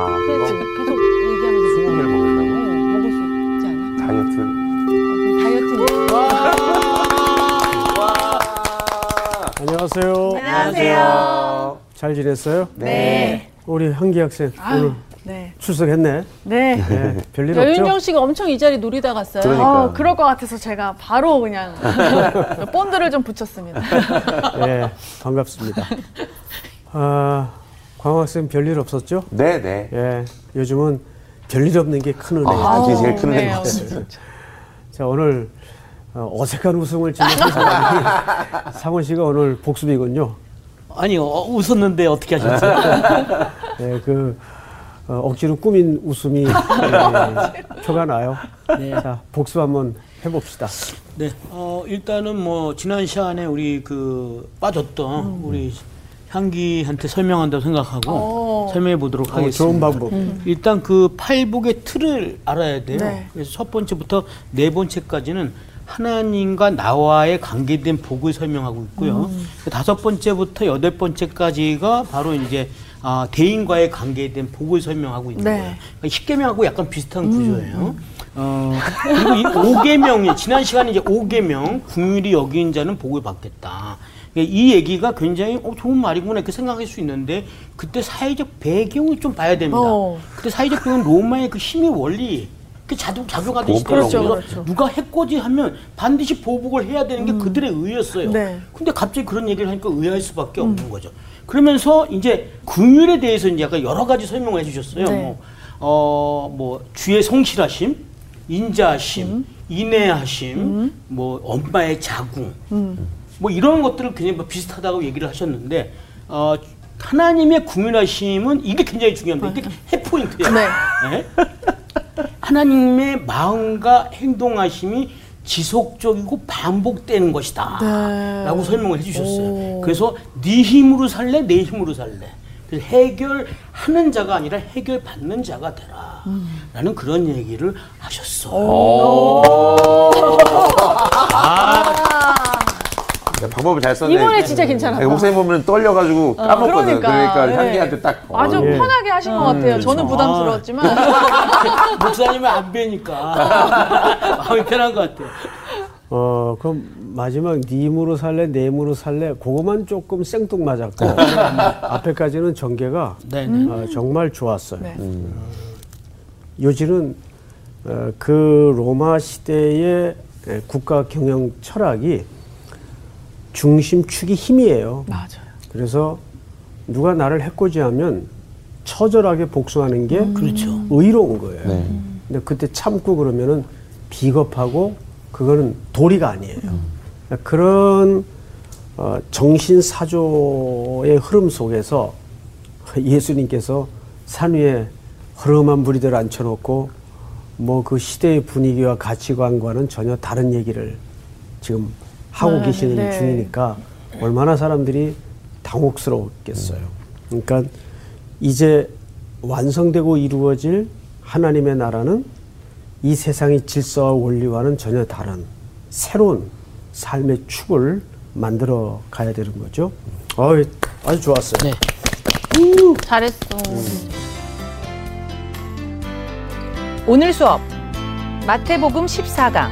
아, 그래서 그거 계속 얘기하면서 수분을 어, 먹으려고 먹을 수 있지 않아? 다이어트. 아, 그럼 다이어트는 안녕하세요. 안녕하세요. 잘 지냈어요? 네. 우리 한기 학생 오늘 네. 출석했네. 네. 네, 별일 여윤정 없죠? 씨가 엄청 이 자리 노리다 갔어요. 그러니까. 어, 그럴 것 같아서 제가 바로 그냥 본드를 좀 붙였습니다. 네, 반갑습니다. 아, 광 학생 별일 없었죠? 네, 네. 예, 요즘은 별일 없는 게 큰 은혜. 아, 그게 제일 큰 네, 은혜인 것 오늘 같습니다. 자, 오늘 어, 어색한 웃음을 지는 사람이 상원 씨가 오늘 복습이군요. 아니 어, 웃었는데 어떻게 하셨어요? 네, 그 어, 억지로 꾸민 웃음이 예, 표가 나요. 네. 자, 복습 한번 해봅시다. 네. 어, 일단은 뭐 지난 시간에 우리 그 빠졌던 음. 우리 향기한테 설명한다고 생각하고 오. 설명해 보도록 어, 하겠습니다. 좋은 방법. 일단 그 팔복의 틀을 알아야 돼요. 네. 그래서 첫 번째부터 네 번째까지는 하나님과 나와의 관계된 복을 설명하고 있고요. 그 다섯 번째부터 여덟 번째까지가 바로 이제 아, 대인과의 관계된 복을 설명하고 있는 네. 거예요. 그러니까 십계명하고 약간 비슷한 구조예요. 어, 그리고 이 오계명이 지난 시간에 이제 오계명 궁율이 여긴 자는 복을 받겠다. 그러니까 이 얘기가 굉장히 어, 좋은 말이구나 이렇게 생각할 수 있는데 그때 사회적 배경을 좀 봐야 됩니다. 어. 그때 사회적 배경은 로마의 그 힘의 원리 그 작용, 작용하듯이 그렇죠. 그렇죠. 누가 해코지 하면 반드시 보복을 해야 되는 게 그들의 의였어요. 네. 근데 갑자기 그런 얘기를 하니까 의아할 수밖에 없는 거죠. 그러면서 이제 긍휼에 대해서 이제 약간 여러 가지 설명을 해주셨어요. 네. 뭐, 어, 뭐 주의 성실하심, 인자하심, 인내하심, 뭐 엄마의 자궁, 뭐 이런 것들을 굉장히 뭐 비슷하다고 얘기를 하셨는데 어, 하나님의 궁휼하심은 이게 굉장히 중요합니다. 이게 핵포인트예요. 네. 예? 하나님의 마음과 행동하심이 지속적이고 반복되는 것이다. 네. 라고 설명을 해주셨어요. 오. 그래서 네 힘으로 살래, 내 힘으로 살래. 그래서 해결하는 자가 아니라 해결받는 자가 되라. 라는 그런 얘기를 하셨어. 야, 방법을 잘 썼네. 이번에 진짜 괜찮았다. 네, 목사님 보면 떨려가지고 까먹거든. 그러니까. 그러니까, 네. 향기한테 딱. 어, 아주 예. 편하게 하신 것 같아요. 저는 그렇죠. 부담스러웠지만. 목사님은 안 뵈니까 마음이 편한 것 같아요. 어, 그럼 마지막 네 힘으로 살래, 내 힘으로 살래, 그거만 조금 생뚱맞았고, 앞에까지는 전개가 네, 네. 어, 정말 좋았어요. 네. 요지는 어, 그 로마 시대의 에, 국가 경영 철학이 중심축이 힘이에요. 맞아요. 그래서 누가 나를 해코지하면 처절하게 복수하는 게 그렇죠. 의로운 거예요. 네. 근데 그때 참고 그러면은 비겁하고 그거는 도리가 아니에요. 그런 어, 정신 사조의 흐름 속에서 예수님께서 산 위에 허름한 무리들 앉혀놓고 뭐 그 시대의 분위기와 가치관과는 전혀 다른 얘기를 지금 하고 네, 계시는 네. 중이니까 얼마나 사람들이 당혹스러웠겠어요. 그러니까 이제 완성되고 이루어질 하나님의 나라는 이 세상의 질서와 원리와는 전혀 다른 새로운 삶의 축을 만들어 가야 되는 거죠. 어, 아주 좋았어요. 네. 잘했어. 오늘 수업 마태복음 14강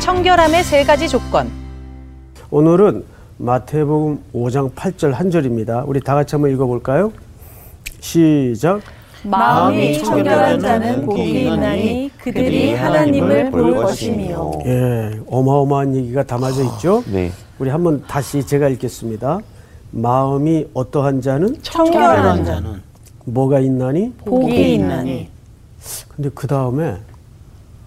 청결함의 세 가지 조건 오늘은 마태복음 5장 8절 한 절입니다. 우리 다 같이 한번 읽어볼까요? 시작. 마음이 청결한 자는 복이 있나니 그들이 하나님을 볼 것이며. 예, 어마어마한 얘기가 담아져 있죠. 네. 우리 한번 다시 제가 읽겠습니다. 마음이 어떠한 자는 청결한 자. 자는 뭐가 있나니? 복이 있나니. 근데 그 다음에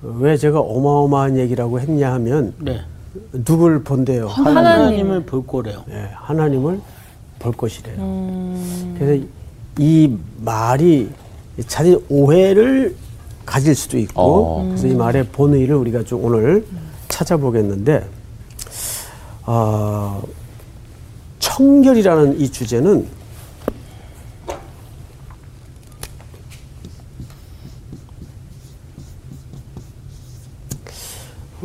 왜 제가 어마어마한 얘기라고 했냐 하면 네. 누굴 본대요? 하나님 을 볼 거래요. 예, 하나님을 볼 것이래요. 그래서 이 말이 자칫 오해를 가질 수도 있고 어. 그래서 이 말의 본의를 우리가 좀 오늘 찾아보겠는데 아, 청결이라는 이 주제는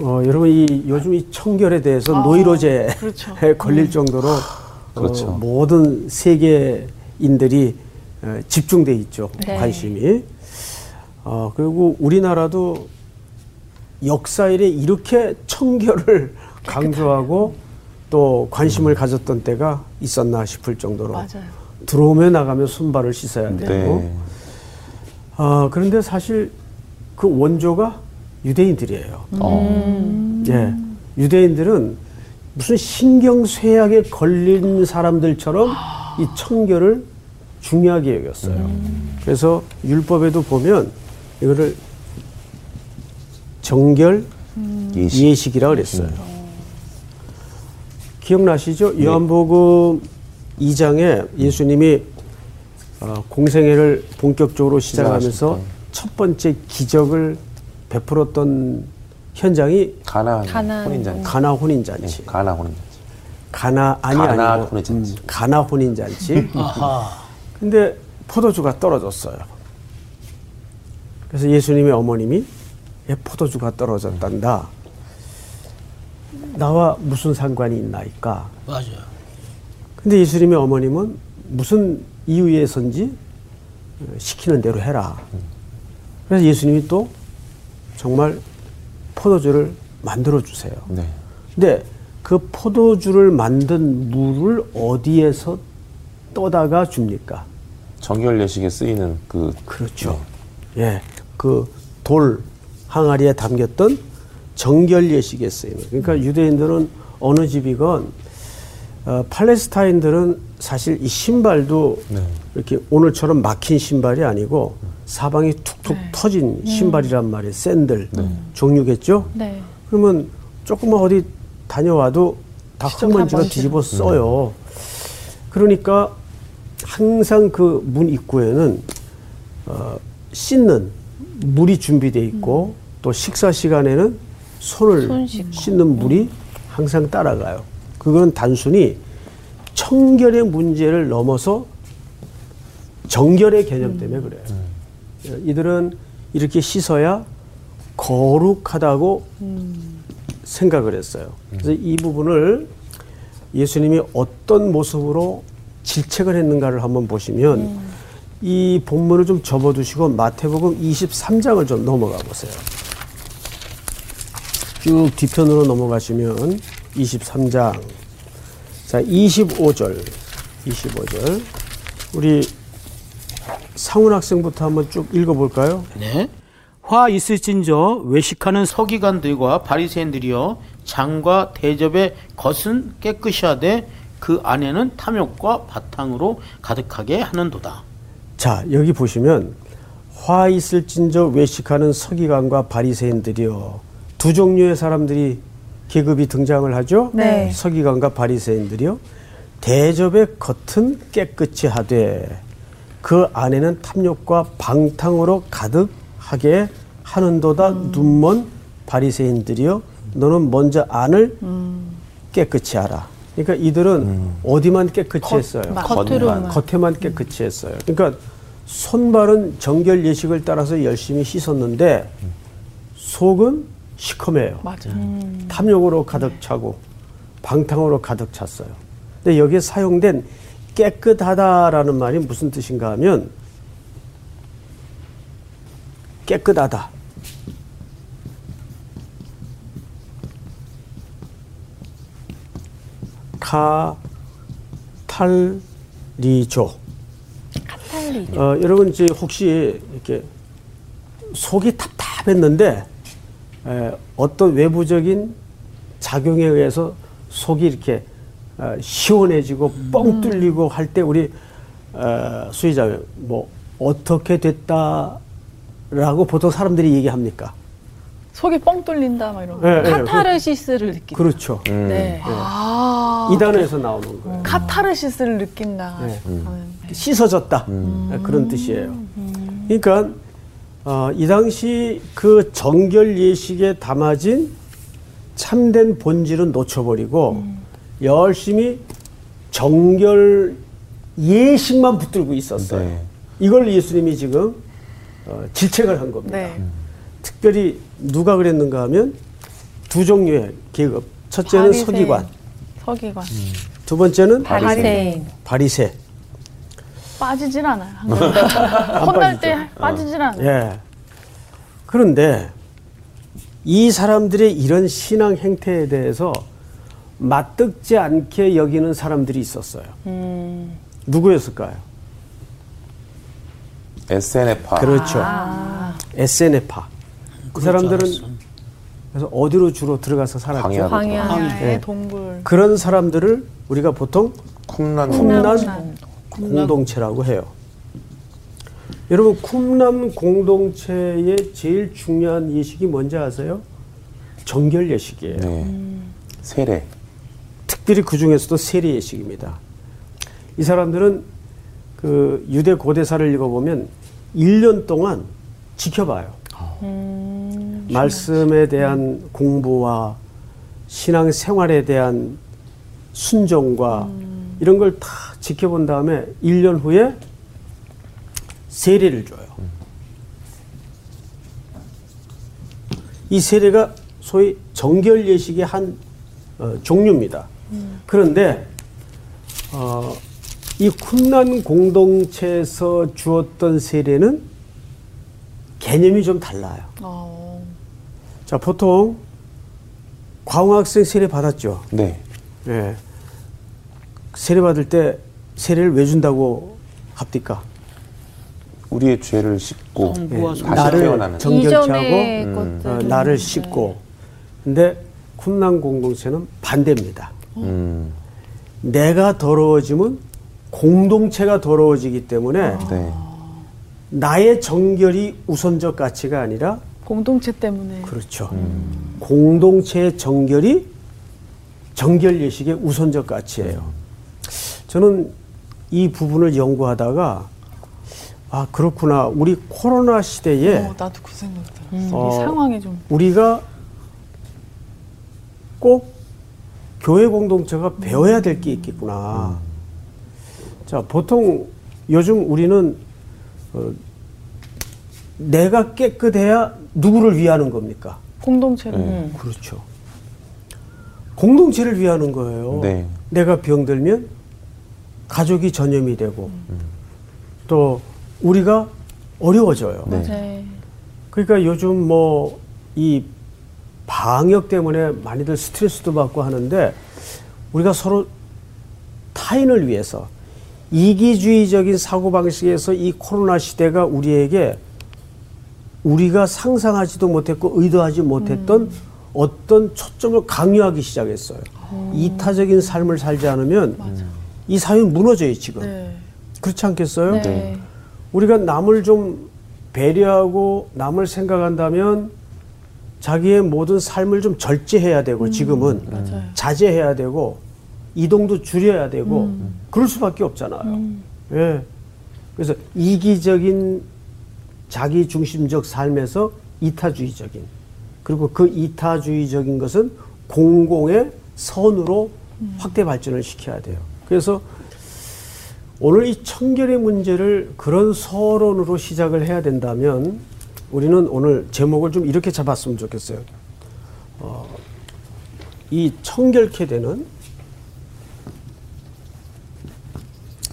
어, 여러분 이 요즘 이 청결에 대해서 노이로제에 그렇죠. 걸릴 정도로 그렇죠. 어, 모든 세계인들이 에, 집중돼 있죠. 네. 관심이. 어, 그리고 우리나라도 역사 일에 이렇게 청결을 강조하고 또 관심을 가졌던 때가 있었나 싶을 정도로 맞아요. 들어오면 나가면 손발을 씻어야 되고 네. 아, 그런데 사실 그 원조가 유대인들이에요. 어. 예. 유대인들은 무슨 신경쇠약에 걸린 사람들처럼 이 청결을 중요하게 여겼어요. 그래서 율법에도 보면 이거를 정결 예식. 예식 이라 그랬어요. 기억나시죠? 요한복음 2장에 예수님이 어, 공생애를 본격적으로 시작하면서. 첫 번째 기적을 베풀었던 현장이 가나 혼인잔치. 가나 혼인잔치. 네, 가나 혼인잔치. 가나 아니 가나 아니고 혼인잔치. 음, 가나 혼인잔치. 아하. 근데 포도주가 떨어졌어요. 그래서 예수님의 어머님이 얘 포도주가 떨어졌단다. 나와 무슨 상관이 있나이까. 맞아요. 근데 예수님의 어머님은 무슨 이유에선지 시키는 대로 해라. 그래서 예수님이 또 정말 포도주를 만들어 주세요. 네. 근데 그 포도주를 만든 물을 어디에서 떠다가 줍니까? 정결 예식에 쓰이는 그 그렇죠. 예. 그 돌 항아리에 담겼던 정결 예식에 쓰이는. 그러니까 유대인들은 어느 집이건 어, 팔레스타인들은 사실 이 신발도 네. 이렇게 오늘처럼 막힌 신발이 아니고 사방이 툭툭 터진 신발이란 말이에요. 샌들 종류겠죠. 네. 그러면 조금만 어디 다녀와도 다 흙먼지가. 뒤집어 써요. 그러니까 항상 그 문 입구에는 어, 씻는 물이 준비되어 있고 또 식사 시간에는 손을. 씻는 물이 항상 따라가요. 그건 단순히 청결의 문제를 넘어서 정결의 개념 때문에 그래요. 이들은 이렇게 씻어야 거룩하다고 생각을 했어요. 그래서 이 부분을 예수님이 어떤 모습으로 질책을 했는가를 한번 보시면 이 본문을 좀 접어두시고 마태복음 23장을 좀 넘어가 보세요. 쭉 뒤편으로 넘어가시면 23장. 자, 25절. 25절. 우리 상훈 학생부터 한번 쭉 읽어볼까요? 네. 화 있을진저 외식하는 서기관들과 바리새인들이여 장과 대접의 것은 깨끗이 하되 그 안에는 탐욕과 바탕으로 가득하게 하는도다. 자 여기 보시면 화 있을진저 외식하는 서기관과 바리새인들이요 두 종류의 사람들이 계급이 등장을 하죠. 네. 서기관과 바리새인들이요 대접의 겉은 깨끗이 하되 그 안에는 탐욕과 방탕으로 가득하게 하는도다 눈먼 바리새인들이요 너는 먼저 안을 깨끗이 하라. 그러니까 이들은 어디만 깨끗이 했어요? 겉으로만. 겉에만 깨끗이 했어요. 그러니까 손발은 정결 예식을 따라서 열심히 씻었는데 속은 시커매요. 맞아. 탐욕으로 가득 차고 방탕으로 가득 찼어요. 근데 여기에 사용된 깨끗하다라는 말이 무슨 뜻인가 하면 깨끗하다. 카탈리조. 카탈리. 어, 여러분 이제 혹시 이렇게 속이 답답했는데 에, 어떤 외부적인 작용에 의해서 속이 이렇게 어, 시원해지고 뻥 뚫리고 할 때 우리 어, 수의자 뭐 어떻게 됐다라고 보통 사람들이 얘기합니까? 속이 뻥 뚫린다 막 이런 예, 카타르시스를 느낀다. 그렇죠. 네. 아. 이 단어에서 나오는 거예요. 카타르시스를 느낀다. 네. 하는. 씻어졌다 네, 그런 뜻이에요. 그러니까 어, 이 당시 그 정결 예식에 담아진 참된 본질은 놓쳐버리고 열심히 정결 예식만 붙들고 있었어요. 네. 이걸 예수님이 지금 어, 질책을 한 겁니다. 네. 특별히 누가 그랬는가 하면 두 종류의 계급. 첫째는 바리새인. 서기관, 서기관. 두 번째는 바리새인. 바리새. 빠지질 않아요. 혼날 때 빠지질 않아요. 예. 그런데 이 사람들의 이런 신앙 행태에 대해서 맞듣지 않게 여기는 사람들이 있었어요. 누구였을까요? SNF파. 그렇죠. SNF파. 그 사람들은 그래서 어디로 주로 들어가서 살았죠? 광야. 네. 동굴. 그런 사람들을 우리가 보통 쿰란 쿰란 공동체라고 해요. 여러분 쿰란 공동체의 제일 중요한 예식이 뭔지 아세요? 정결 예식이에요. 네. 세례. 특별히 그 중에서도 세례 예식입니다. 이 사람들은 그 유대 고대사를 읽어보면 1년 동안 지켜봐요. 말씀에 대한 공부와 신앙 생활에 대한 순종과 이런 걸 다 지켜본 다음에 1년 후에 세례를 줘요. 이 세례가 소위 정결 예식의 한 어, 종류입니다. 그런데 어, 이 쿰란 공동체에서 주었던 세례는 개념이 좀 달라요. 어, 자, 보통 과흥학생 세례 받았죠. 네. 예. 세례 받을 때 세례를 왜 준다고 합니까? 우리의 죄를 씻고 성부와 다시 나를 태어나는. 정결케 하고 것들. 어, 나를 씻고. 근데 쿰란 공동체는 반대입니다. 음. 내가 더러워지면 공동체가 더러워지기 때문에 네. 나의 정결이 우선적 가치가 아니라 공동체 때문에. 그렇죠. 공동체의 정결이 정결 예식의 우선적 가치예요. 저는 이 부분을 연구하다가 아 그렇구나. 우리 코로나 시대에 어, 나도 그 생각다. 어, 이 상황이 좀. 우리가 꼭 교회 공동체가 배워야 될 게 있겠구나. 자, 보통 요즘 우리는 어, 내가 깨끗해야 누구를 위하는 겁니까? 공동체를. 네. 그렇죠. 공동체를 위하는 거예요. 네. 내가 병들면 가족이 전염이 되고 또 우리가 어려워져요. 네. 네. 그러니까 요즘 뭐 이 방역 때문에 많이들 스트레스도 받고 하는데 우리가 서로 타인을 위해서 이기주의적인 사고방식에서 이 코로나 시대가 우리에게 우리가 상상하지도 못했고 의도하지 못했던 어떤 초점을 강요하기 시작했어요. 이타적인 삶을 살지 않으면 이 사회는 무너져요, 지금. 네. 그렇지 않겠어요? 네. 네. 우리가 남을 좀 배려하고 남을 생각한다면 자기의 모든 삶을 좀 절제해야 되고 지금은 맞아요. 자제해야 되고 이동도 줄여야 되고 그럴 수밖에 없잖아요. 예. 그래서 이기적인 자기 중심적 삶에서 이타주의적인 그리고 그 이타주의적인 것은 공공의 선으로 확대 발전을 시켜야 돼요. 그래서 오늘 이 청결의 문제를 그런 서론으로 시작을 해야 된다면 우리는 오늘 제목을 좀 이렇게 잡았으면 좋겠어요. 어, 이 청결케 되는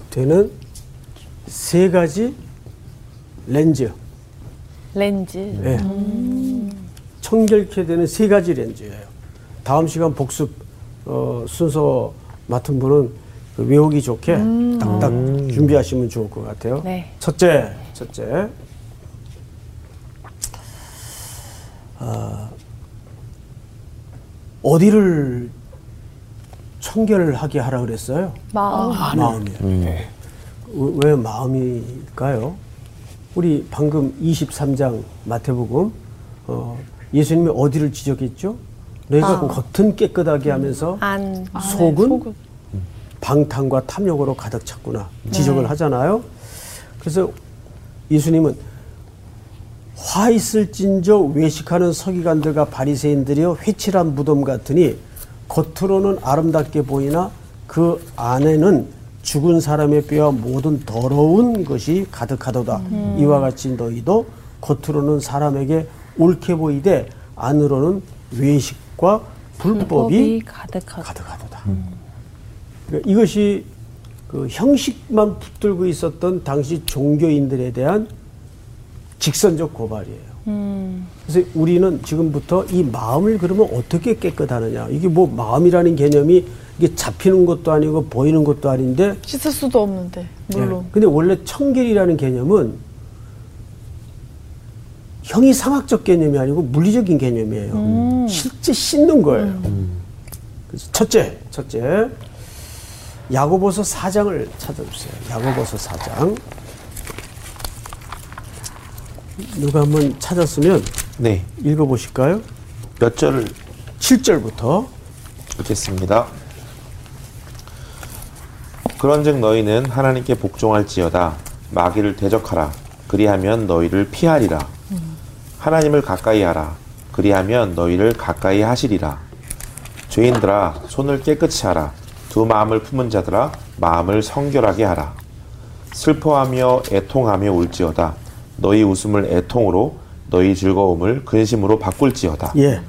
되는 세 가지 렌즈. 렌즈. 예. 청결케 되는 세 가지 렌즈예요. 다음 시간 복습 어, 순서 맡은 분은 그 외우기 좋게 딱딱 준비하시면 좋을 것 같아요. 네. 첫째, 첫째. 아, 어디를 청결하게 하라 그랬어요? 마음. 마음이요. 왜, 왜 마음일까요? 우리 방금 23장 마태복음 어, 예수님이 어디를 지적했죠? 너희가 겉은 깨끗하게 하면서 안 속은 속은. 방탕과 탐욕으로 가득 찼구나 지적을 하잖아요. 그래서 예수님은 화 있을진저 외식하는 서기관들과 바리새인들이여 회칠한 무덤 같으니 겉으로는 아름답게 보이나 그 안에는 죽은 사람의 뼈와 모든 더러운 것이 가득하도다. 이와 같이 너희도 겉으로는 사람에게 옳게 보이되 안으로는 외식과 불법이 불법이 가득하다. 가득하도다. 그러니까 이것이 그 형식만 붙들고 있었던 당시 종교인들에 대한 직선적 고발이에요. 그래서 우리는 지금부터 이 마음을 그러면 어떻게 깨끗하느냐. 이게 뭐 마음이라는 개념이 이게 잡히는 것도 아니고 보이는 것도 아닌데 씻을 수도 없는데 물론 예. 근데 원래 청결이라는 개념은 형이 상학적 개념이 아니고 물리적인 개념이에요. 실제 씻는 거예요. 그래서 첫째, 첫째. 야고보서 4장을 찾아주세요. 야고보서 4장. 누가 한번 찾았으면 네. 읽어보실까요? 몇 절을 7절부터. 읽겠습니다. 그런즉 너희는 하나님께 복종할지어다 마귀를 대적하라 그리하면 너희를 피하리라 하나님을 가까이 하라 그리하면 너희를 가까이 하시리라 죄인들아 손을 깨끗이 하라 두 마음을 품은 자들아 마음을 성결하게 하라. 슬퍼하며 애통하며 울지어다. 너희 웃음을 애통으로 너희 즐거움을 근심으로 바꿀지어다. 예.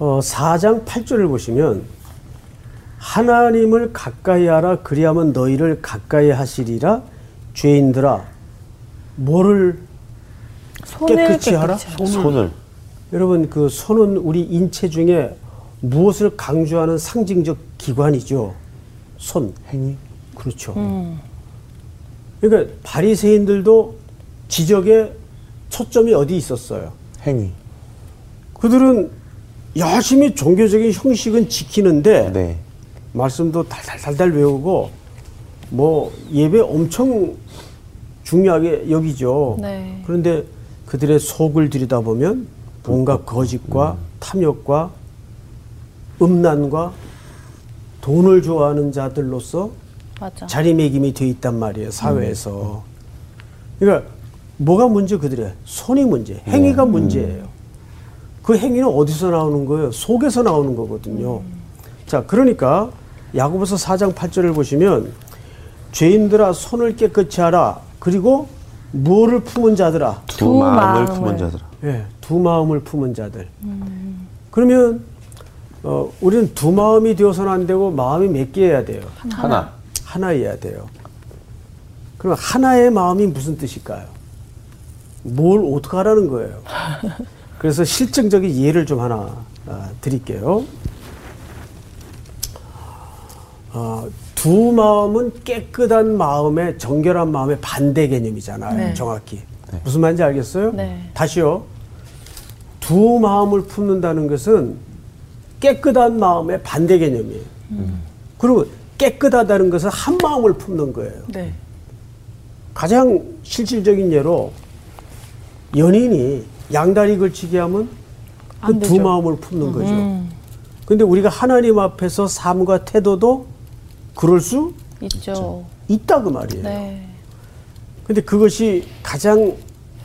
어, 4장 8절을 보시면 하나님을 가까이 하라 그리하면 너희를 가까이 하시리라 죄인들아 뭐를 깨끗이 하라? 손을. 여러분 그 손은 우리 인체 중에 무엇을 강조하는 상징적 기관이죠. 손. 행위 그렇죠. 그러니까 바리새인들도 지적의 초점이 어디 있었어요? 행위 그들은 열심히 종교적인 형식은 지키는데 네 말씀도 달달달달 외우고 뭐 예배 엄청 중요하게 여기죠. 네. 그런데 그들의 속을 들여다보면 온갖 거짓과 탐욕과 음란과 돈을 좋아하는 자들로서 맞아. 자리매김이 돼 있단 말이에요 사회에서. 그러니까 뭐가 문제 그들의 손이 문제, 행위가 문제예요. 그 행위는 어디서 나오는 거예요? 속에서 나오는 거거든요. 자, 그러니까 야고보서 4장 8절을 보시면 죄인들아 손을 깨끗이 하라. 그리고 무엇을 품은 자들아. 두, 두 마음을 마음을. 품은 자들아 예, 두 마음을 품은 자들. 그러면 어, 우리는 두 마음이 되어서는 안 되고 마음이 몇 개여야 돼요? 하나 하나 여야 돼요. 그럼 하나의 마음이 무슨 뜻일까요? 뭘 어떻게 하라는 거예요? 그래서 실증적인 예를 좀 하나 아, 드릴게요. 어, 두 마음은 깨끗한 마음의 정결한 마음의 반대 개념이잖아요. 네. 정확히 무슨 말인지 알겠어요? 네. 다시요. 두 마음을 품는다는 것은 깨끗한 마음의 반대 개념이에요. 그리고 깨끗하다는 것은 한 마음을 품는 거예요. 네. 가장 실질적인 예로 연인이 양다리 걸치기 하면 그안 두. 마음을 품는 거죠. 음, 근데 우리가 하나님 앞에서 삶과 태도도 그럴 수 있죠. 있다 그 말이에요. 네. 근데 그것이 가장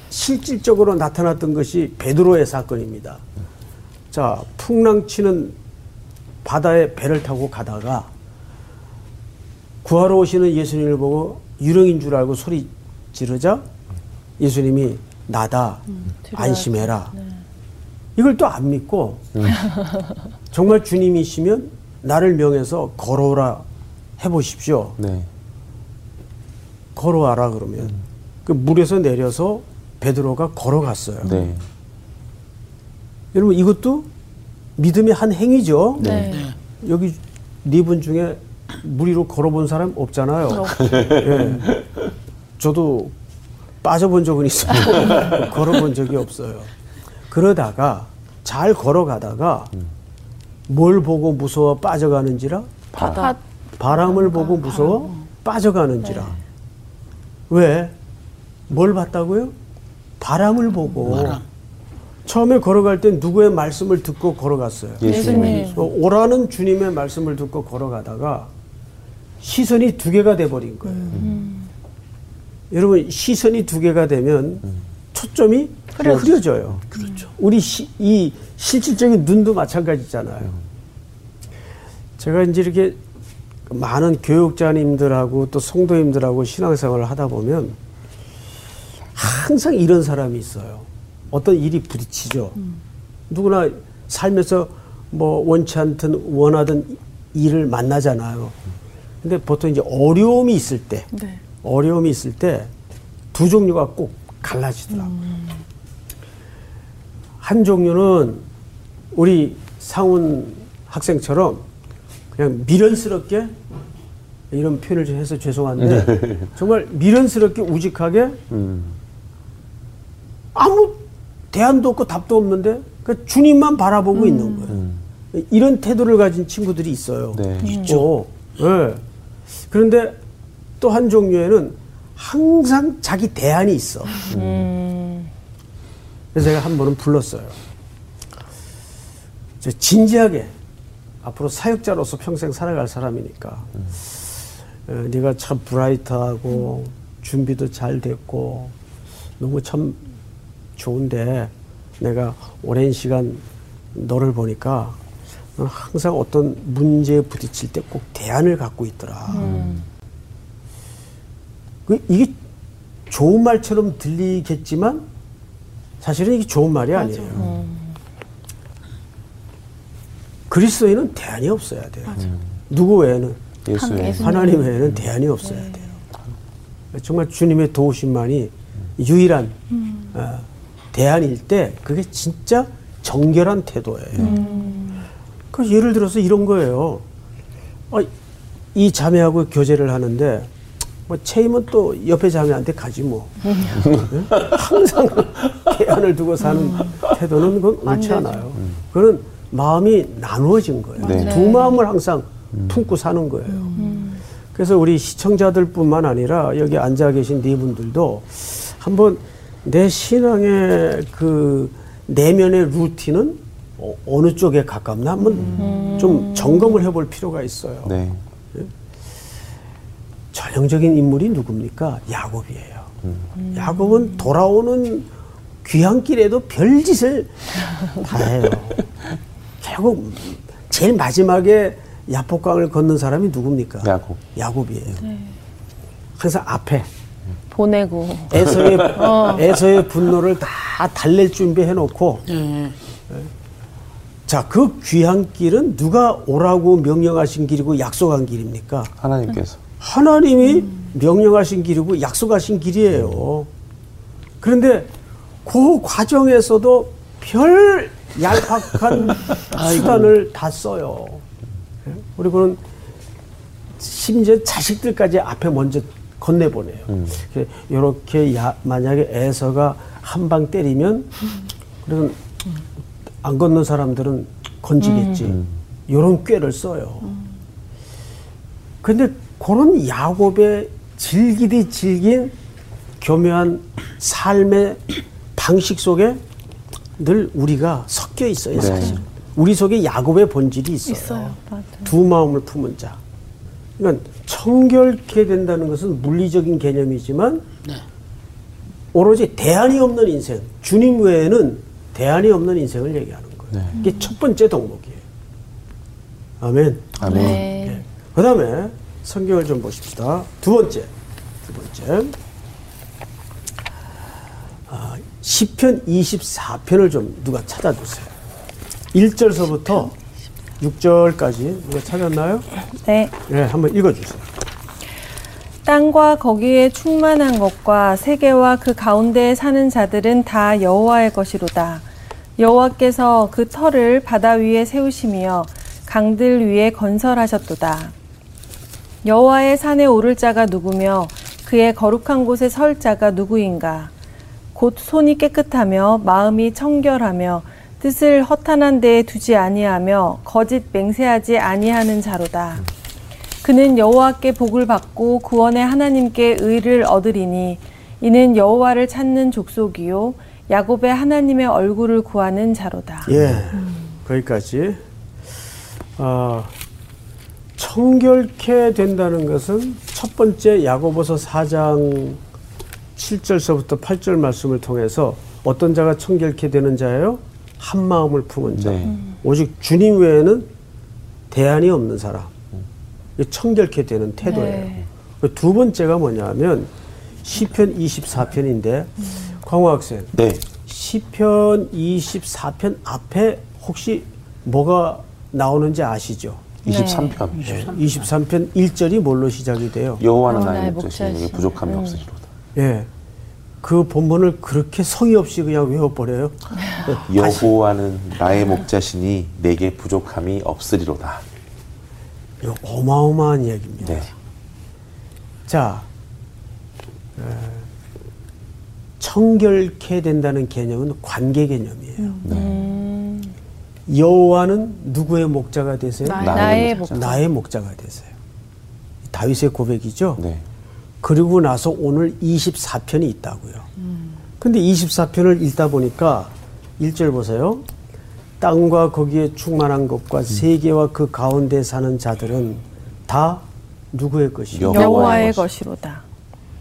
실질적으로 나타났던 것이 베드로의 사건입니다. 자, 풍랑치는 바다에 배를 타고 가다가 구하러 오시는 예수님을 보고 유령인 줄 알고 소리 지르자 예수님이 나다 안심해라. 이걸 또 안 믿고 정말 주님이시면 나를 명해서 걸어오라 해보십시오. 네 걸어와라 그러면 그 물에서 내려서 베드로가 걸어갔어요. 네. 여러분 이것도 믿음의 한 행위죠. 네. 여기 네 분 중에 물 위로 걸어본 사람 없잖아요. 예. 저도 빠져본 적은 있어요. 걸어본 적이 없어요. 그러다가 잘 걸어가다가 뭘 보고 무서워 빠져가는지라 바다. 바람을 보고 무서워 빠져가는지라. 왜? 뭘 봤다고요? 바람을 보고. 처음에 걸어갈 땐 누구의 말씀을 듣고 걸어갔어요. 예수님. 어, 오라는 주님의 말씀을 듣고 걸어가다가 시선이 두 개가 돼버린 거예요. 여러분 시선이 두 개가 되면 초점이 흐려져요. 그렇죠. 우리 시, 이 실질적인 눈도 마찬가지잖아요. 제가 이제 이렇게 많은 교육자님들하고 또 성도님들하고 신앙생활을 하다 보면 항상 이런 사람이 있어요. 어떤 일이 부딪히죠. 누구나 살면서 뭐 원치 않든 원하든 일을 만나잖아요. 근데 보통 이제 어려움이 있을 때, 네. 어려움이 있을 때 두 종류가 꼭 갈라지더라고요. 한 종류는 우리 상훈 학생처럼 그냥 미련스럽게 이런 표현을 좀 해서 죄송한데 정말 미련스럽게 우직하게 아무 대안도 없고 답도 없는데 그 주님만 바라보고 있는 거예요. 이런 태도를 가진 친구들이 있어요. 네. 있죠. 예. 그런데 또 한 종류에는 항상 자기 대안이 있어. 그래서 제가 한 번은 불렀어요. 저 진지하게 앞으로 사역자로서 평생 살아갈 사람이니까 어, 네가 참 브라이트하고 준비도 잘 됐고 너무 참 좋은데 내가 오랜 시간 너를 보니까 넌 항상 어떤 문제에 부딪힐 때 꼭 대안을 갖고 있더라. 그 이게 좋은 말처럼 들리겠지만 사실은 이게 좋은 말이 아니에요. 그리스도인은 대안이 없어야 돼요. 누구 외에는 예수 외에. 하나님 외에는 대안이 없어야 돼요. 정말 주님의 도우심만이 유일한 어, 대안일 때 그게 진짜 정결한 태도예요. 그 예를 들어서 이런 거예요. 어, 이 자매하고 교제를 하는데 뭐 체임은 또 옆에 자매한테 가지 뭐. 예? 항상 대안을 두고 사는 태도는 그건 옳지 않아요. 그건 마음이 나누어진 거예요. 네. 두 마음을 항상 품고 사는 거예요. 그래서 우리 시청자들뿐만 아니라 여기 앉아 계신 네 분들도 한번 내 신앙의 그 내면의 루틴은 어, 어느 쪽에 가깝나 한번 좀 점검을 해볼 필요가 있어요. 네. 전형적인 인물이 누굽니까? 야곱이에요. 야곱은 돌아오는 귀향길에도 별짓을 다 해요. 결국 제일 마지막에 야복강을 걷는 사람이 누굽니까? 야곱. 야곱이에요. 항상 앞에 보내고. 에서의 에서의 분노를 다 달랠 준비해 놓고 자, 그 귀향길은 누가 오라고 명령하신 길이고 약속한 길입니까? 하나님께서. 하나님이 명령하신 길이고 약속하신 길이에요. 그런데 그 과정에서도 별 얄팍한 수단을 다 써요. 그리고는 심지어 자식들까지 앞에 먼저 건네보내요. 이렇게 야, 만약에 에서가 한 방 때리면 그러면 안 걷는 사람들은 건지겠지. 이런 꾀를 써요. 근데 그런 야곱의 질기디 질긴 교묘한 삶의 방식 속에 늘 우리가 섞여 있어요, 네. 사실. 우리 속에 야곱의 본질이 있어요. 있어요. 두 마음을 품은 자. 그러니까 청결케 된다는 것은 물리적인 개념이지만 오로지 대안이 없는 인생, 주님 외에는 대안이 없는 인생을 얘기하는 거예요. 이게 첫 번째 덕목이에요. 아멘. 아멘. 네. 그 다음에 성경을 좀 보십시다. 두 번째. 두 번째. 아, 10편 24편을 좀 누가 찾아주세요. 1절서부터 6절까지 누가 찾았나요? 네. 네, 한번 읽어주세요. 땅과 거기에 충만한 것과 세계와 그 가운데에 사는 자들은 다 여호와의 것이로다. 여호와께서 그 터를 바다 위에 세우시며 강들 위에 건설하셨도다. 여호와의 산에 오를 자가 누구며 그의 거룩한 곳에 설 자가 누구인가? 곧 손이 깨끗하며 마음이 청결하며 뜻을 허탄한 데에 두지 아니하며 거짓 맹세하지 아니하는 자로다. 그는 여호와께 복을 받고 구원의 하나님께 의를 얻으리니 이는 여호와를 찾는 족속이요 야곱의 하나님의 얼굴을 구하는 자로다. 예, 거기까지. 아, 청결케 된다는 것은 첫 번째 야고보서 4장 7절서부터 8절 말씀을 통해서 어떤 자가 청결케 되는 자예요? 한 마음을 품은 자. 네. 오직 주님 외에는 대안이 없는 사람. 이 청결케 되는 태도예요. 네. 그두 번째가 뭐냐면 시편 24편인데 광호 학생 네. 시편 24편 앞에 혹시 뭐가 나오는지 아시죠? 23편. 예, 23편 1절이 뭘로 시작이 돼요? 여호와는 어, 나의 목자시니. 부족함이 음. 없으리로다. 예. 그 본문을 그렇게 성의 없이 그냥 외워버려요. 여호와는 나의 목자시니 내게 부족함이 없으리로다. 이거 어마어마한 이야기입니다. 네. 자, 에, 청결케 된다는 개념은 관계 개념이에요. 음. 여호와는 누구의 목자가 되세요? 나의, 나의 나의 목자. 목자. 나의 목자가 되세요. 다윗의 고백이죠. 네. 그리고 나서 오늘 24편이 있다고요. 근데 24편을 읽다 보니까 1절 보세요. 땅과 거기에 충만한 것과 세계와 그 가운데 사는 자들은 다 누구의 것이요? 여호와의 여호와의 것이. 것이로다.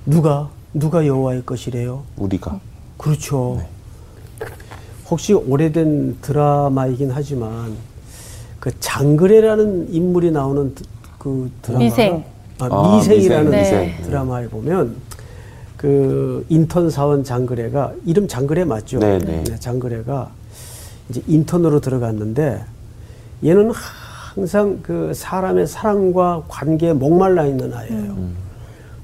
누가 누가 여호와의 것이래요? 우리가 그렇죠. 혹시 오래된 드라마이긴 하지만 그 장그래라는 인물이 나오는 드- 그 드라마 미생. 아, 아, 미생이라는 미생. 네. 드라마에 보면 그 인턴 사원 장그래가 이름 장그래 맞죠? 네, 네. 장그래가 이제 인턴으로 들어갔는데 얘는 항상 그 사람의 사랑과 관계에 목말라 있는 아이예요.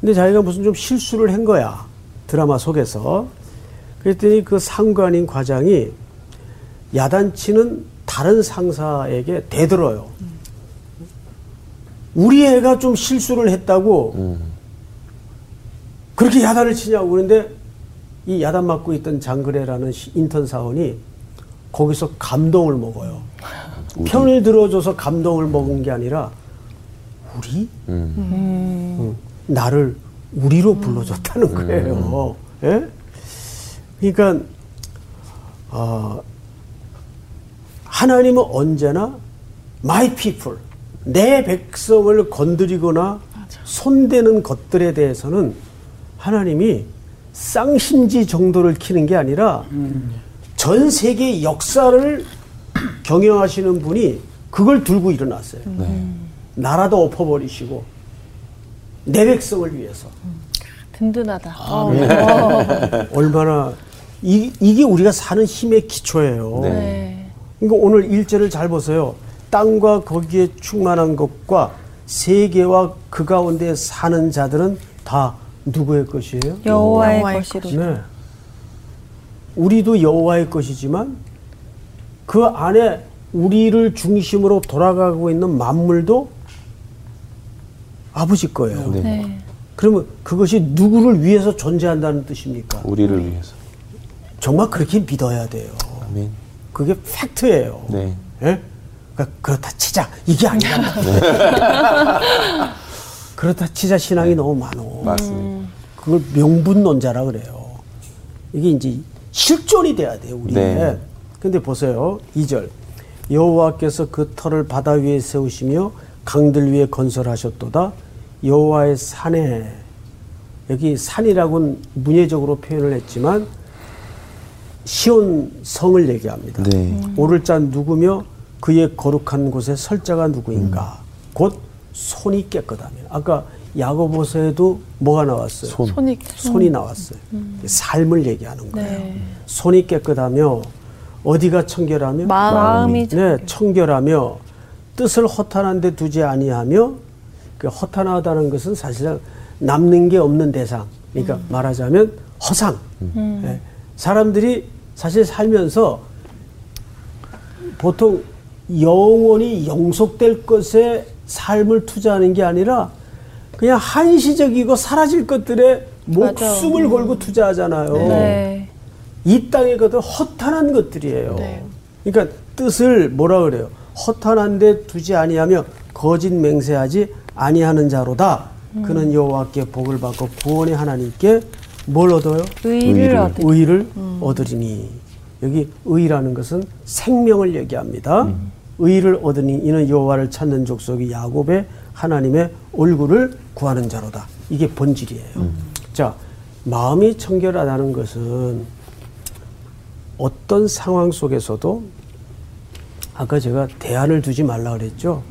근데 자기가 무슨 좀 실수를 한 거야. 드라마 속에서. 그랬더니 그 상관인 과장이 야단치는 다른 상사에게 대들어요. 우리 애가 좀 실수를 했다고 음. 그렇게 야단을 치냐고 그런데 이 야단 맞고 있던 장그래라는 시- 인턴 사원이 거기서 감동을 먹어요. 우리. 편을 들어줘서 감동을 먹은 게 아니라 우리 음. 응. 나를 우리로 불러줬다는 거예요. 예? 그러니까 어, 하나님은 언제나 my people 내 백성을 건드리거나 손대는 것들에 대해서는 하나님이 쌍심지 정도를 키는 게 아니라 전 세계 역사를 경영하시는 분이 그걸 들고 일어났어요. 네. 나라도 엎어버리시고 내 백성을 위해서 든든하다. 어. 얼마나 이, 이게 우리가 사는 힘의 기초예요. 네. 네. 그러니까 오늘 일절을 잘 보세요. 땅과 거기에 충만한 것과 세계와 그 가운데 사는 자들은 다 누구의 것이에요? 여호와의 여호와의 것이로다. 네. 우리도 여호와의 것이지만 그 안에 우리를 중심으로 돌아가고 있는 만물도 아버지 거예요. 네. 네. 그러면 그것이 누구를 위해서 존재한다는 뜻입니까? 우리를 위해서. 정말 그렇게 믿어야 돼요. 아멘. 그게 팩트예요. 네. 예? 그러니까 그렇다 치자 이게 아니라 그렇다 치자 신앙이 너무 많어. 맞습니다. 그걸 명분론자라 그래요. 이게 이제 실존이 돼야 돼요, 우리에. 네. 근데 보세요. 2절. 여호와께서 그 터를 바다 위에 세우시며 강들 위에 건설하셨도다. 여호와의 산에 여기 산이라고는 문예적으로 표현을 했지만 시온 성을 얘기합니다. 네. 오를 자 누구며 그의 거룩한 곳에 설 자가 누구인가? 곧 손이 깨끗하며. 아까 야고보서에도 뭐가 나왔어요? 손. 손이 손이 나왔어요. 삶을 얘기하는 거예요. 네. 손이 깨끗하며 어디가 청결하며 마음. 마음이 네, 청결하며 뜻을 허탄한 데 두지 아니하며 그 허탄하다는 것은 사실상 남는 게 없는 대상. 그러니까 말하자면 허상. 예. 사람들이 사실 살면서 보통 영원히 영속될 것에 삶을 투자하는 게 아니라 그냥 한시적이고 사라질 것들에 목숨을 걸고 투자하잖아요. 네. 이 땅의 것들 허탄한 것들이에요. 네. 그러니까 뜻을 뭐라 그래요? 허탄한데 두지 아니하며 거짓 맹세하지 아니하는 자로다. 그는 여호와께 복을 받고 구원의 하나님께 뭘 얻어요? 의를 의를. 얻으 의를 얻으리니 여기 의라는 것은 생명을 얘기합니다. 의를 얻으니 이는 여호와를 찾는 족속이 야곱의 하나님의 얼굴을 구하는 자로다. 이게 본질이에요. 자, 마음이 청결하다는 것은 어떤 상황 속에서도 아까 제가 대안을 두지 말라 그랬죠.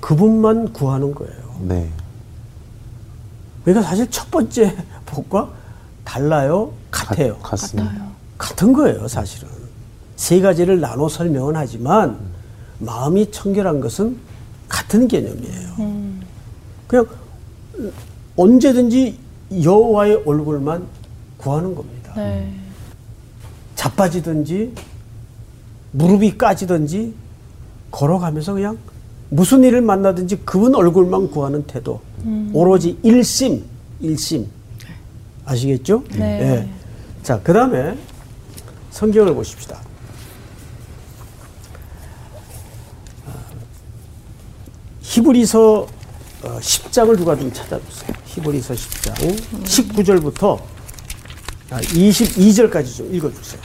그분만 구하는 거예요. 네. 그러니까 사실 첫 번째 복과 달라요? 같아요. 같, 같습니다. 같 은 거예요, 사실은. 세 가지를 나눠 설명은 하지만 마음이 청결한 것은 같은 개념이에요. 그냥 언제든지 여호와의 얼굴만 구하는 겁니다. 네. 자빠지든지 무릎이 까지든지 걸어가면서 그냥 무슨 일을 만나든지 그분 얼굴만 구하는 태도. 오로지 일심, 일심. 아시겠죠? 네. 예. 자, 그 다음에 성경을 보십시다. 아, 히브리서 10장을 누가 좀 찾아주세요. 히브리서 10장 19절부터 22절까지 좀 읽어주세요.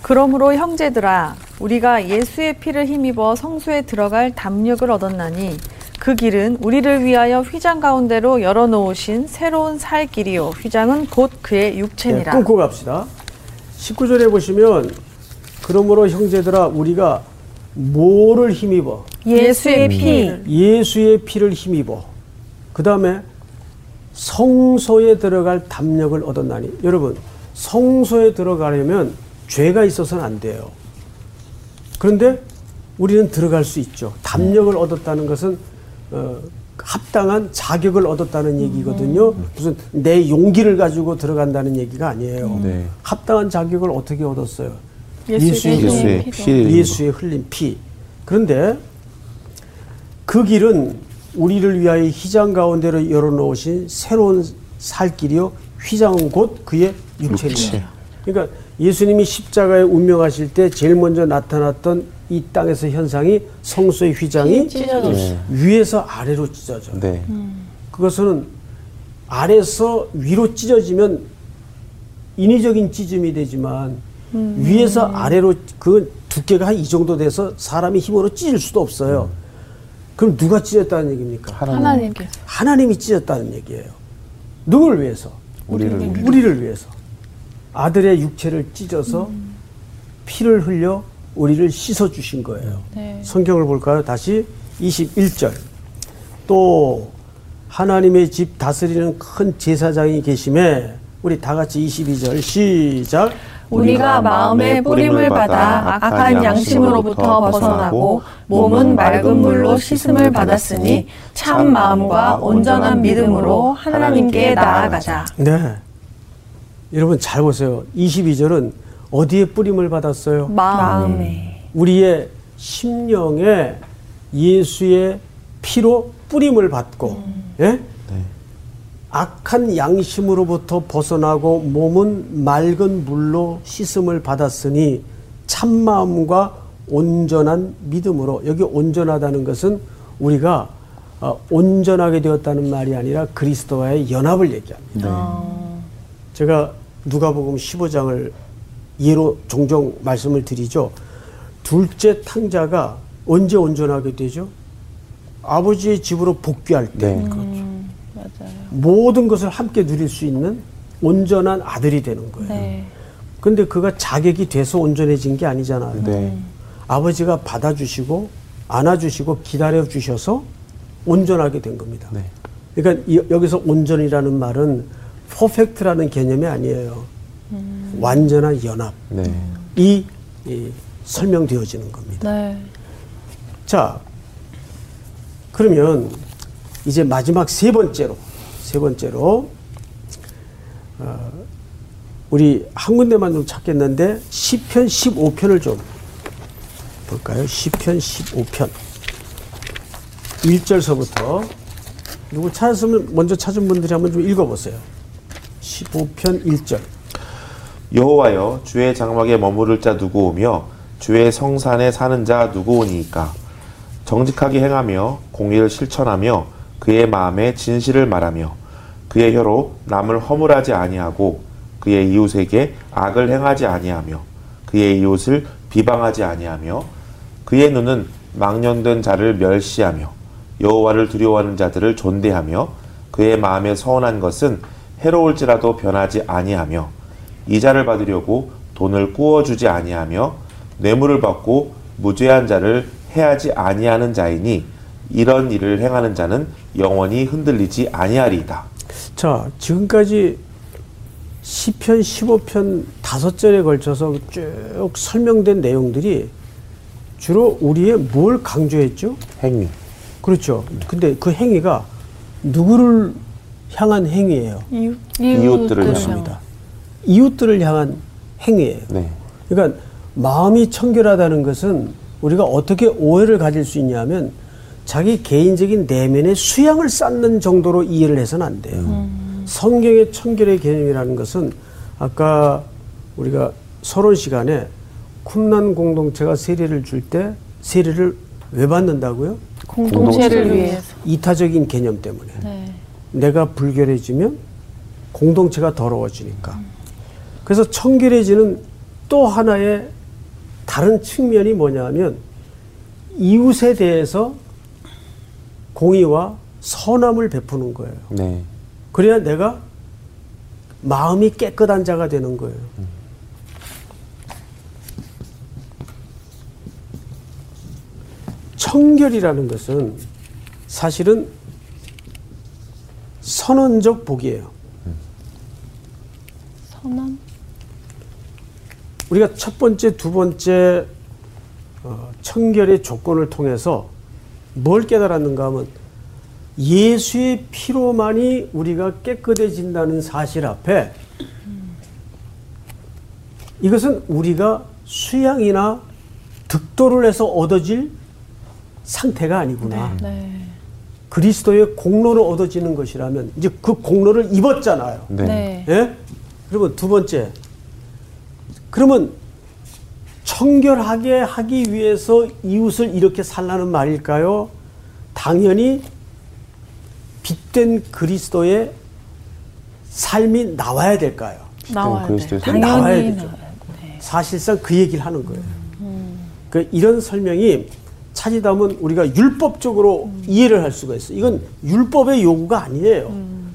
그러므로 형제들아 우리가 예수의 피를 힘입어 성소에 들어갈 담력을 얻었나니 그 길은 우리를 위하여 휘장 가운데로 열어놓으신 새로운 살 길이요 휘장은 곧 그의 네, 육체니라 끊고 갑시다. 19절에 보시면 그러므로 형제들아 우리가 뭐를 힘입어? 예수의 피 예수의 피를 힘입어. 그 다음에 성소에 들어갈 담력을 얻었나니. 여러분, 성소에 들어가려면 죄가 있어서는 안 돼요. 그런데 우리는 들어갈 수 있죠. 담력을 얻었다는 것은 어, 합당한 자격을 얻었다는 얘기거든요. 무슨 내 용기를 가지고 들어간다는 얘기가 아니에요. 네. 합당한 자격을 어떻게 얻었어요? 예수의 예수의. 피를 예수의 흘린 피. 그런데 그 길은 우리를 위하여 휘장 가운데로 열어놓으신 새로운 살 길이요. 휘장은 곧 그의 육체. 육체입니다. 그러니까 예수님이 십자가에 운명하실 때 제일 먼저 나타났던 이 땅에서 현상이 성소의 휘장이 찢어졌어요. 위에서 아래로 찢어져. 네. 그것은 아래서 위로 찢어지면 인위적인 찢음이 되지만 위에서 아래로 그 두께가 한 이 정도 돼서 사람이 힘으로 찢을 수도 없어요. 그럼 누가 찢었다는 얘기입니까? 하나님께서. 하나님이 찢었다는 얘기예요. 누굴 위해서? 우리를 우리를 위해서. 아들의 육체를 찢어서 피를 흘려 우리를 씻어 주신 거예요. 네. 성경을 볼까요? 다시 21절. 또 하나님의 집 다스리는 큰 제사장이 계심에 우리 다 같이 22절 시작. 우리가 마음의 뿌림을 받아 악한 양심으로부터 벗어나고 몸은 맑은 물로 씻음을 받았으니 참 마음과 온전한 믿음으로 하나님께 나아가자. 네. 여러분 잘 보세요. 22절은 어디에 뿌림을 받았어요? 마음에. 우리의 심령에 예수의 피로 뿌림을 받고, 예? 악한 양심으로부터 벗어나고 몸은 맑은 물로 씻음을 받았으니 참마음과 온전한 믿음으로 여기 온전하다는 것은 우리가 어, 온전하게 되었다는 말이 아니라 그리스도와의 연합을 얘기합니다. 제가 누가복음 15장을 예로 종종 말씀을 드리죠. 둘째 탕자가 언제 온전하게 되죠? 아버지의 집으로 복귀할 때 네. 모든 것을 함께 누릴 수 있는 온전한 아들이 되는 거예요. 네. 근데 그가 자격이 돼서 온전해진 게 아니잖아요. 네. 아버지가 받아주시고 안아주시고 기다려 주셔서 온전하게 된 겁니다. 네. 그러니까 이- 여기서 온전이라는 말은 퍼펙트라는 개념이 아니에요. 완전한 연합. 네. 이, 이 설명되어지는 겁니다. 네. 자, 그러면 이제 마지막 세 번째로, 세 번째로, 어, 우리 한 군데만 좀 찾겠는데, 10편 15편을 좀 볼까요? 10편 15편. 1절서부터, 누구 찾았으면 먼저 찾은 분들이 한번 좀 읽어보세요. 15편 1절. 여호와여 주의 장막에 머무를 자 누구 오며 주의 성산에 사는 자 누구 오니이까 정직하게 행하며 공의를 실천하며 그의 마음에 진실을 말하며 그의 혀로 남을 허물하지 아니하고 그의 이웃에게 악을 행하지 아니하며 그의 이웃을 비방하지 아니하며 그의 눈은 망령된 자를 멸시하며 여호와를 두려워하는 자들을 존대하며 그의 마음에 서운한 것은 해로울지라도 변하지 아니하며 이자를 받으려고 돈을 꾸어주지 아니하며 뇌물을 받고 무죄한 자를 해하지 아니하는 자이니 이런 일을 행하는 자는 영원히 흔들리지 아니하리이다. 자, 지금까지 10편, 15편 다섯 절에 걸쳐서 쭉 설명된 내용들이 주로 우리의 뭘 강조했죠? 행위. 그렇죠. 근데 그 행위가 누구를 향한 행위예요? 이유. 이웃들을 향한. 그렇습니다. 이웃들을 향한 행위예요. 네. 그러니까 마음이 청결하다는 것은 우리가 어떻게 오해를 가질 수 있냐면 자기 개인적인 내면의 수양을 쌓는 정도로 이해를 해서는 안 돼요. 성경의 청결의 개념이라는 것은 아까 우리가 서론 시간에 쿰난 공동체가 세례를 줄 때 세례를 왜 받는다고요? 공동체를 위해서. 이타적인 개념 때문에. 네. 내가 불결해지면 공동체가 더러워지니까. 그래서 청결해지는 또 하나의 다른 측면이 뭐냐면 이웃에 대해서 공의와 선함을 베푸는 거예요. 네. 그래야 내가 마음이 깨끗한 자가 되는 거예요. 청결이라는 것은 사실은 선언적 복이에요. 선언? 우리가 첫 번째, 두 번째 어, 청결의 조건을 통해서 뭘 깨달았는가 하면 예수의 피로만이 우리가 깨끗해진다는 사실 앞에 이것은 우리가 수양이나 득도를 해서 얻어질 상태가 아니구나. 네. 그리스도의 공로로 얻어지는 것이라면 이제 그 공로를 입었잖아요. 네. 네. 예? 그러면 두 번째. 그러면 청결하게 하기 위해서 이웃을 이렇게 살라는 말일까요? 당연히 빛된 그리스도의 삶이 나와야 될까요? 나와야 그리스도의 돼. 삶이 나와야 당연히 되죠. 나와야 돼. 사실상 그 얘기를 하는 거예요. 그 이런 설명이 차지다면 우리가 율법적으로 이해를 할 수가 있어요. 이건 율법의 요구가 아니에요.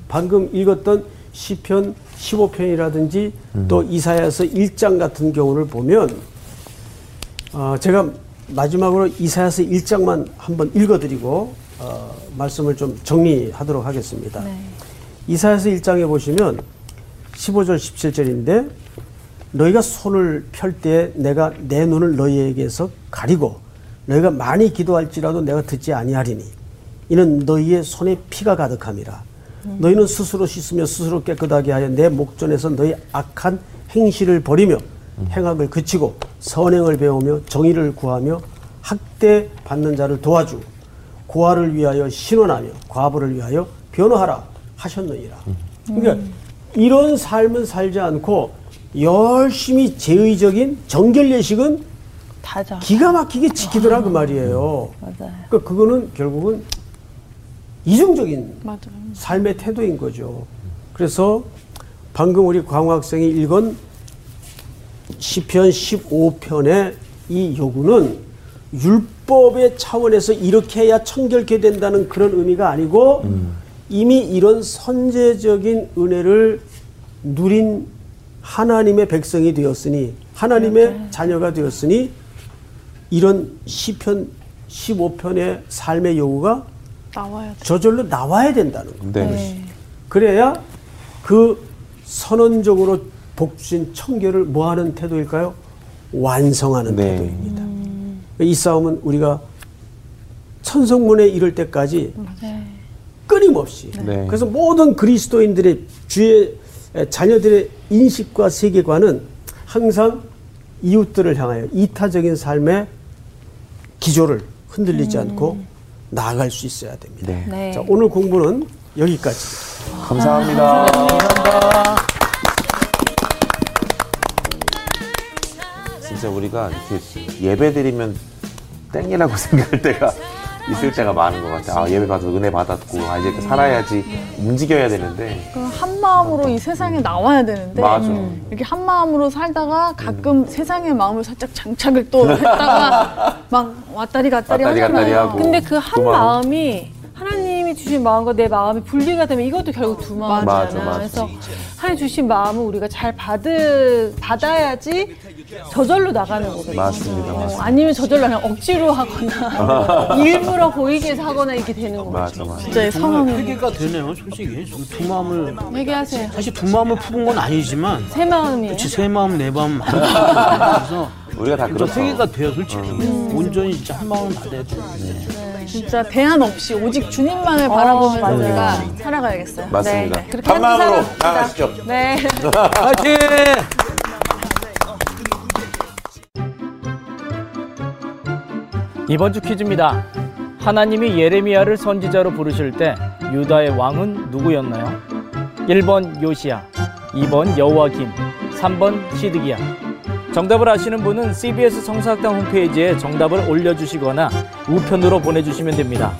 방금 읽었던 시편 15편이라든지 또 이사야서 1장 같은 경우를 보면 어, 제가 마지막으로 이사야서 1장만 한번 읽어드리고 어, 말씀을 좀 정리하도록 하겠습니다. 이사야서 1장에 보시면 15절 17절인데 너희가 손을 펼 때 내가 내 눈을 너희에게서 가리고 너희가 많이 기도할지라도 내가 듣지 아니하리니. 이는 너희의 손에 피가 가득함이라. 너희는 스스로 씻으며 스스로 깨끗하게 하여 내 목전에서 너희 악한 행실을 버리며 행악을 그치고 선행을 배우며 정의를 구하며 학대 받는 자를 도와주고 고아를 위하여 신원하며 과부를 위하여 변호하라 하셨느니라. 그러니까 이런 삶은 살지 않고 열심히 제의적인 정결 예식은 다져. 기가 막히게 지키더라 그 말이에요. 맞아요. 그러니까 그거는 결국은 이중적인 맞아요. 삶의 태도인 거죠. 그래서 방금 우리 광호 학생이 읽은 시편 15편의 이 요구는 율법의 차원에서 이렇게 해야 청결케 된다는 그런 의미가 아니고 이미 이런 선제적인 은혜를 누린 하나님의 백성이 되었으니 하나님의 자녀가 되었으니 이런 시편 15편의 삶의 요구가 나와야 돼. 저절로 나와야 된다는 거예요. 네. 그래야 그 선언적으로 복신 청결을 뭐 하는 태도일까요? 완성하는 네. 태도입니다. 이 싸움은 우리가 천성문에 이를 때까지 끊임없이 네. 그래서 모든 그리스도인들의 주의 자녀들의 인식과 세계관은 항상 이웃들을 향하여 이타적인 삶의 기조를 흔들리지 않고 나아갈 수 있어야 됩니다. 네. 네. 자, 오늘 공부는 여기까지. 감사합니다. 진짜 우리가 이렇게 예배 드리면 땡이라고 생각할 때가 있을 때가 많은 것 같아요. 아, 예배 받아서 은혜 받았고, 아, 이제 살아야지, 움직여야 되는데. 그한 마음으로 이 세상에 나와야 되는데 맞아. 이렇게 한 마음으로 살다가 가끔 세상의 마음을 살짝 장착을 또 했다가 막 왔다리 갔다리 왔다리 하잖아요. 갔다리 하고. 근데 그한두 마음. 마음이 하나님이 주신 마음과 내 마음이 분리가 되면 이것도 결국 두 마음이잖아. 그래서 하나님 주신 마음을 우리가 잘 받을 받아야지 저절로 나가는 거거든요. 맞습니다, 어, 맞습니다. 아니면 저절로 그냥 억지로 하거나 일부러 보이게 해서 하거나 이렇게 되는 거죠. 맞아, 맞아. 진짜 상황이 회개가 되네요, 솔직히. 두 마음을 얘기하세요. 사실 두 마음을 품은 건 아니지만 새 마음이에요. 그치 새 마음 내 마음. 그래서 우리가 다저 그렇죠. 세계가 돼요, 솔직히. 온전히 진짜 한 마음을 받아야 돼. 진짜 대안 없이 오직 주님만을 바라보면서 맞아요. 우리가 살아가야겠어요. 맞습니다. 네, 네. 그렇게 한 마음으로 함께 살아갑시다. 나가시죠. 네. 파이팅! 이번 주 퀴즈입니다. 하나님이 예레미야를 선지자로 부르실 때 유다의 왕은 누구였나요? 1번 요시야, 2번 여호와김, 3번 시드기야. 정답을 아시는 분은 CBS 성사학당 홈페이지에 정답을 올려주시거나 우편으로 보내주시면 됩니다.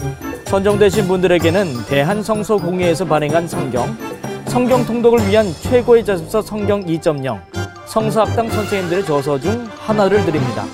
선정되신 분들에게는 대한성서공회에서 발행한 성경, 성경 통독을 위한 최고의 자습서 성경 2.0, 성사학당 선생님들의 저서 중 하나를 드립니다.